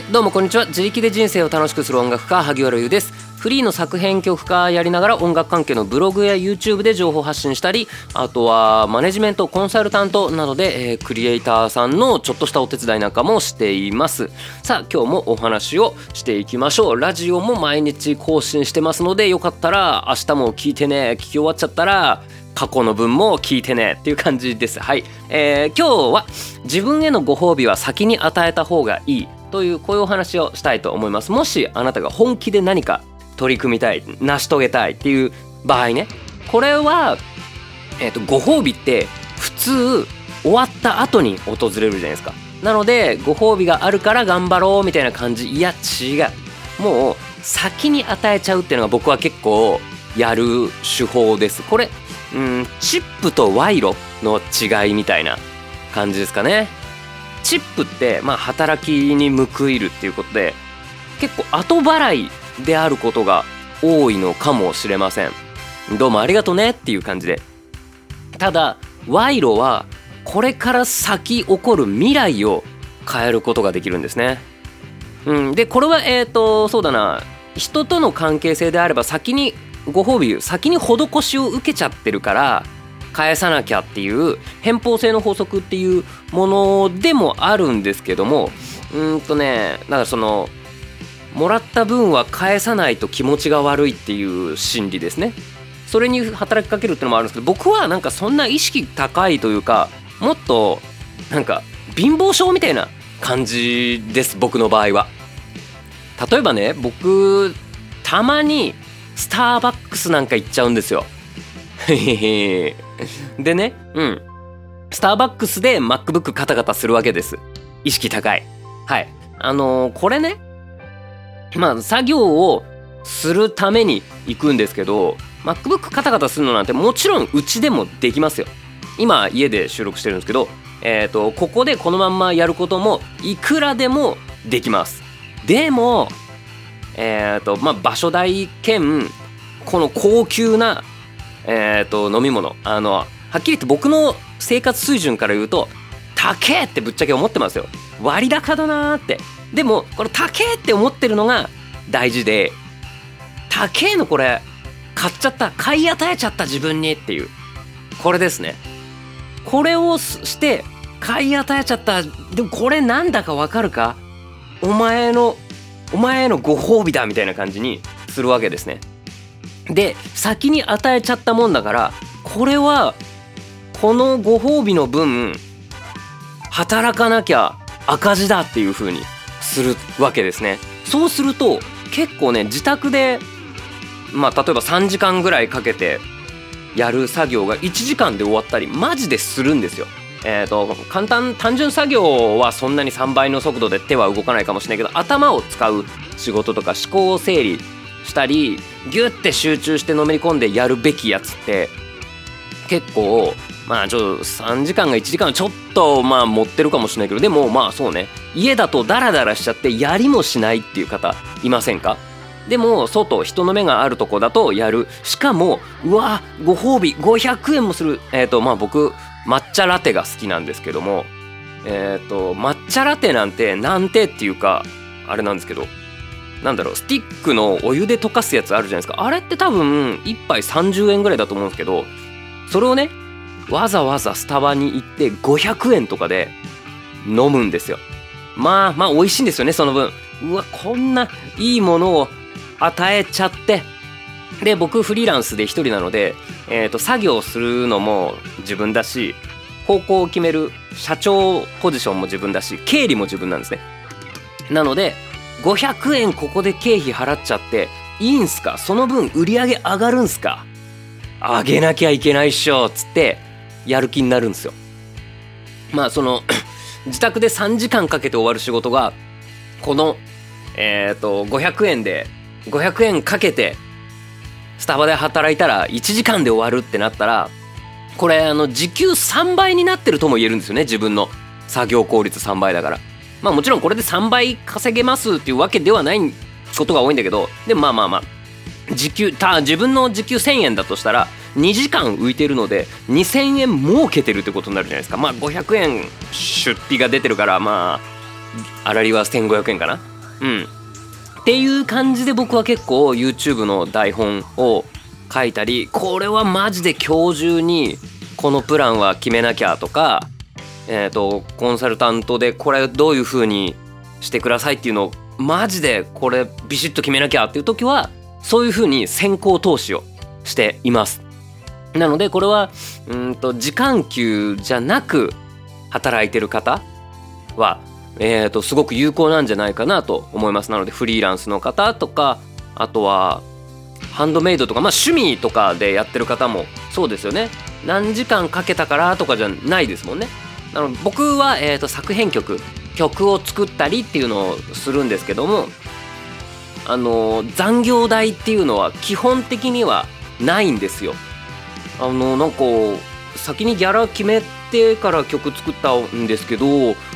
いどうもこんにちは。自力で人生を楽しくする音楽家萩原優です。フリーの作編曲家やりながら音楽関係のブログや YouTube で情報発信したりあとはマネジメントコンサルタントなどで、えー、クリエイターさんのちょっとしたお手伝いなんかもしています。さあ今日もお話をしていきましょう。ラジオも毎日更新してますのでよかったら明日も聞いてね聞き終わっちゃったら過去の分も聞いてねっていう感じです。はい、えー、今日は自分へのご褒美は先に与えた方がいい。というこういうお話をしたいと思います。もしあなたが本気で何か取り組みたい成し遂げたいっていう場合ねこれは、えーと、ご褒美って普通終わった後に訪れるじゃないですか。なのでご褒美があるから頑張ろうみたいな感じいや違う。もう先に与えちゃうっていうのが僕は結構やる手法です。これうんチップと賄賂の違いみたいな感じですかね。チップってまあ働きに報いるっていうことで結構後払いであることが多いのかもしれません。どうもありがとねっていう感じで。ただ賄賂はこれから先起こる未来を変えることができるんですね。うん。でこれはえっ、ー、とそうだな。人との関係性であれば先にご褒美先に施しを受けちゃってるから返さなきゃっていう偏方性の法則っていうものでもあるんですけどもうんとねだからそのもらった分は返さないと気持ちが悪いっていう心理ですね。それに働きかけるっていうのもあるんですけど僕はなんかそんな意識高いというかもっとなんか貧乏症みたいな感じです僕の場合は。例えばね僕たまにスターバックスなんか行っちゃうんですよ。でね、うん。スターバックスで MacBook カタカタするわけです。意識高い。はい。あのー、これね、まあ、作業をするために行くんですけど、MacBook カタカタするのなんてもちろんうちでもできますよ。今家で収録してるんですけど、えっ、ー、と、ここでこのまんまやることもいくらでもできます。でも、えっ、ー、と、まあ、場所代兼、この高級なえ、ー、と飲み物。あのはっきり言って僕の生活水準から言うと高えってぶっちゃけ思ってますよ。割高だなーって。でもこれ高えって思ってるのが大事で高えのこれ買っちゃった買い与えちゃった自分にっていう。これですね。これをして買い与えちゃったでもこれなんだかわかるか？お前のお前へのご褒美だみたいな感じにするわけですね。で先に与えちゃったもんだからこれはこのご褒美の分働かなきゃ赤字だっていう風にするわけですね。そうすると結構ね自宅でまあ例えば3時間ぐらいかけてやる作業が1時間で終わったりマジでするんですよ。えーと、簡単単純作業はそんなに3倍の速度で手は動かないかもしれないけど頭を使う仕事とか思考整理したりギュッて集中してのめり込んでやるべきやつって結構まあちょっと3時間が1時間ちょっとまあ持ってるかもしれないけどでもまあそうね。家だとダラダラしちゃってやりもしないっていう方いませんか？でも外人の目があるとこだとやる。しかもうわご褒美500円もする。えっ、ー、とまあ僕抹茶ラテが好きなんですけども。えっ、ー、と抹茶ラテなんてなんてっていうかあれなんですけど。なんだろうスティックのお湯で溶かすやつあるじゃないですか。あれって多分1杯30円ぐらいだと思うんですけどそれをねわざわざスタバに行って500円とかで飲むんですよ。まあまあ美味しいんですよねその分。うわこんないいものを与えちゃって。で僕フリーランスで一人なので、えーと、作業するのも自分だし方向を決める社長ポジションも自分だし経理も自分なんですね。なので500円ここで経費払っちゃっていいんすか？その分売り上げ上がるんすか？上げなきゃいけないっしょっつってやる気になるんですよ。まあその 自宅で3時間かけて終わる仕事がこのえっ、ー、と500円で500円かけてスタバで働いたら1時間で終わるってなったらこれあの時給3倍になってるとも言えるんですよね自分の作業効率3倍だから。まあもちろんこれで3倍稼げますっていうわけではないことが多いんだけどでもまあまあまあ時給た自分の時給1000円だとしたら2時間浮いてるので2000円儲けてるってことになるじゃないですか。まあ500円出費が出てるからまあ粗利は1500円かな。うん。っていう感じで僕は結構 YouTube の台本を書いたりこれはマジで今日中にこのプランは決めなきゃとか、えーと、コンサルタントでこれどういう風にしてくださいっていうのをマジでこれビシッと決めなきゃっていう時はそういう風に先行投資をしています。なのでこれはうんと時間給じゃなく働いてる方は、えー、とすごく有効なんじゃないかなと思います。なのでフリーランスの方とかあとはハンドメイドとか、まあ、趣味とかでやってる方もそうですよね。何時間かけたからとかじゃないですもんね。なの僕は、えー、と作編曲曲を作ったりっていうのをするんですけどもあの残業代っていうのは基本的にはないんですよ。あのなんか先にギャラ決めてから曲作ったんですけど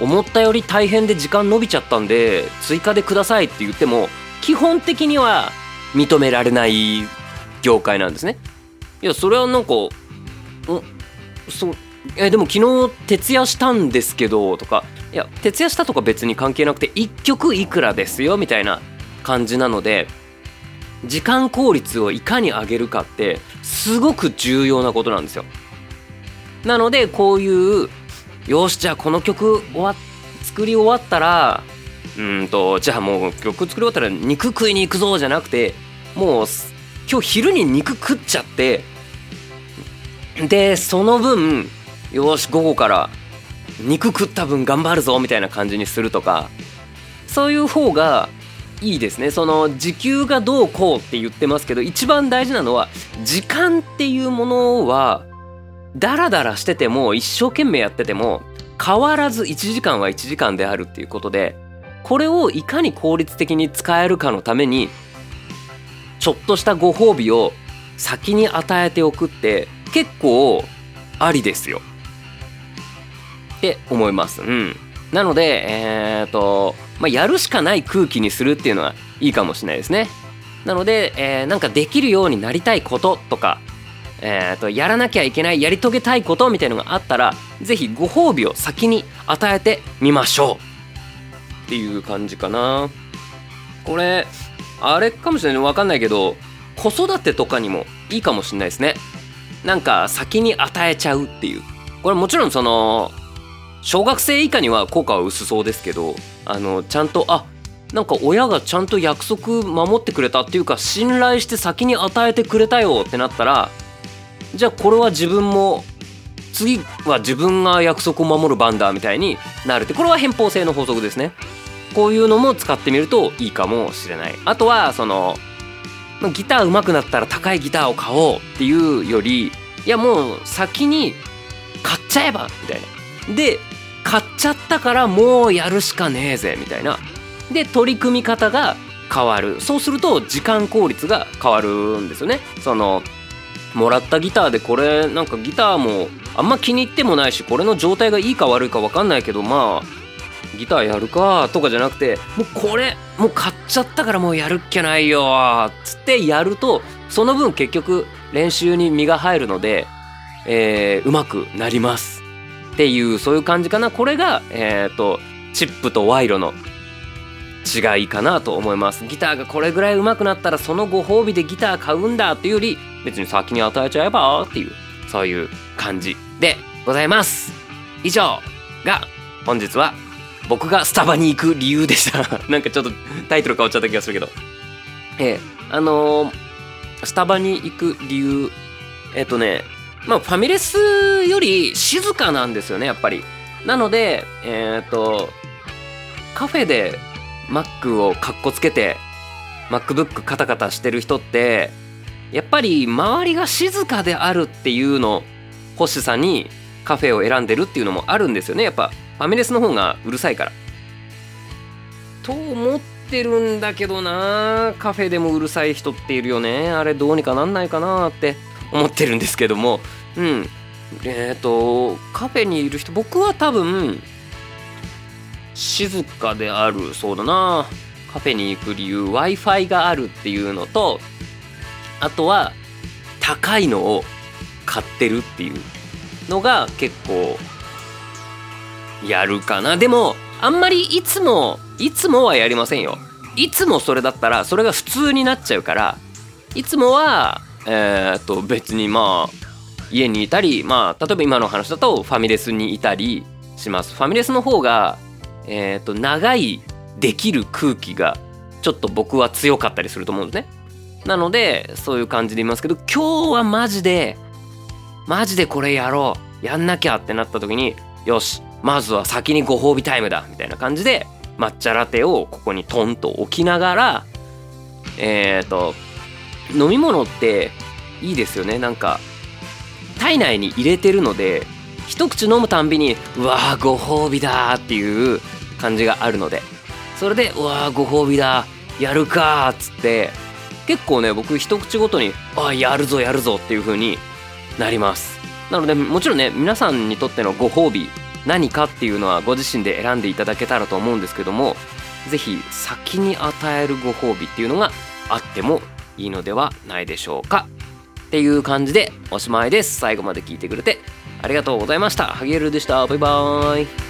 思ったより大変で時間伸びちゃったんで追加でくださいって言っても基本的には認められない業界なんですね。いやそれはなんかんそうえでも昨日徹夜したんですけどとかいや徹夜したとか別に関係なくて1曲いくらですよみたいな感じなので時間効率をいかに上げるかってすごく重要なことなんですよ。なのでこういうよしじゃあこの曲終わ作り終わったらうんとじゃあもう曲作り終わったら肉食いに行くぞじゃなくてもう今日昼に肉食っちゃってでその分よし午後から肉食った分頑張るぞみたいな感じにするとかそういう方がいいですね。その時給がどうこうって言ってますけど一番大事なのは時間っていうものはダラダラしてても一生懸命やってても変わらず1時間は1時間であるっていうことでこれをいかに効率的に使えるかのためにちょっとしたご褒美を先に与えておくって結構ありですよ。って思います。うん。なので、えっ、ー、と、まあ、やるしかない空気にするっていうのはいいかもしれないですね。なので、えー、なんかできるようになりたいこととか、えーと、やらなきゃいけないやり遂げたいことみたいのがあったら是非ご褒美を先に与えてみましょうっていう感じかなこれあれかもしれない分かんないけど子育てとかにもいいかもしれないですねなんか先に与えちゃうっていうこれもちろんその小学生以下には効果は薄そうですけどあのちゃんとあなんか親がちゃんと約束守ってくれたっていうか信頼して先に与えてくれたよってなったらじゃあこれは自分も次は自分が約束を守る番だみたいになるってこれは偏方性の法則ですね。こういうのも使ってみるといいかもしれない。あとはそのギター上手くなったら高いギターを買おうっていうよりいやもう先に買っちゃえばみたいな。で買っちゃったからもうやるしかねえぜみたいな。で取り組み方が変わる。そうすると時間効率が変わるんですよね。そのもらったギターでこれなんかギターもあんま気に入ってもないしこれの状態がいいか悪いか分かんないけどまあギターやるかとかじゃなくてもうこれもう買っちゃったからもうやるっきゃないよっつってやるとその分結局練習に身が入るので、えー、うまくなります。っていうそういう感じかな。これがえっ、ー、とチップと賄賂の違いかなと思います。ギターがこれぐらい上手くなったらそのご褒美でギター買うんだっていうより別に先に与えちゃえばっていうそういう感じでございます。以上が本日は僕がスタバに行く理由でした。なんかちょっとタイトル変わっちゃった気がするけど。えー、あのー、スタバに行く理由。えっ、ー、とねまあファミレスより静かなんですよねやっぱり。なのでえっ、とカフェで Mac をかっこつけて MacBook カタカタしてる人ってやっぱり周りが静かであるっていうの欲しさにカフェを選んでるっていうのもあるんですよね。やっぱファミレスの方がうるさいから。と思ってるんだけどなカフェでもうるさい人っているよね。あれどうにかなんないかなって思ってるんですけども。うん。えっ、ー、とカフェにいる人僕は多分静かであるそうだな。カフェに行く理由 w i f i があるっていうのとあとは高いのを買ってるっていうのが結構やるかな。でもあんまりいつもいつもはやりませんよ。いつもそれだったらそれが普通になっちゃうからいつもはえー、っと別にまあ家にいたりまあ例えば今の話だとファミレスにいたりします。ファミレスの方がえー、っと長いできる空気がちょっと僕は強かったりすると思うんですね。なのでそういう感じで言いますけど今日はマジでマジでこれやろう。やんなきゃってなった時によしまずは先にご褒美タイムだ。みたいな感じで抹茶ラテをここにトンと置きながらえっ、ー、と飲み物っていいですよね。なんか体内に入れてるので一口飲むたんびにうわーご褒美だっていう感じがあるので。それでうわーご褒美だやるかっつって結構ね僕一口ごとにあやるぞやるぞっていう風になります。なのでもちろんね皆さんにとってのご褒美何かっていうのはご自身で選んでいただけたらと思うんですけども是非先に与えるご褒美っていうのがあってもいいのではないでしょうか。っていう感じでおしまいです。最後まで聞いてくれてありがとうございました。ハゲルでした。バイバーイ。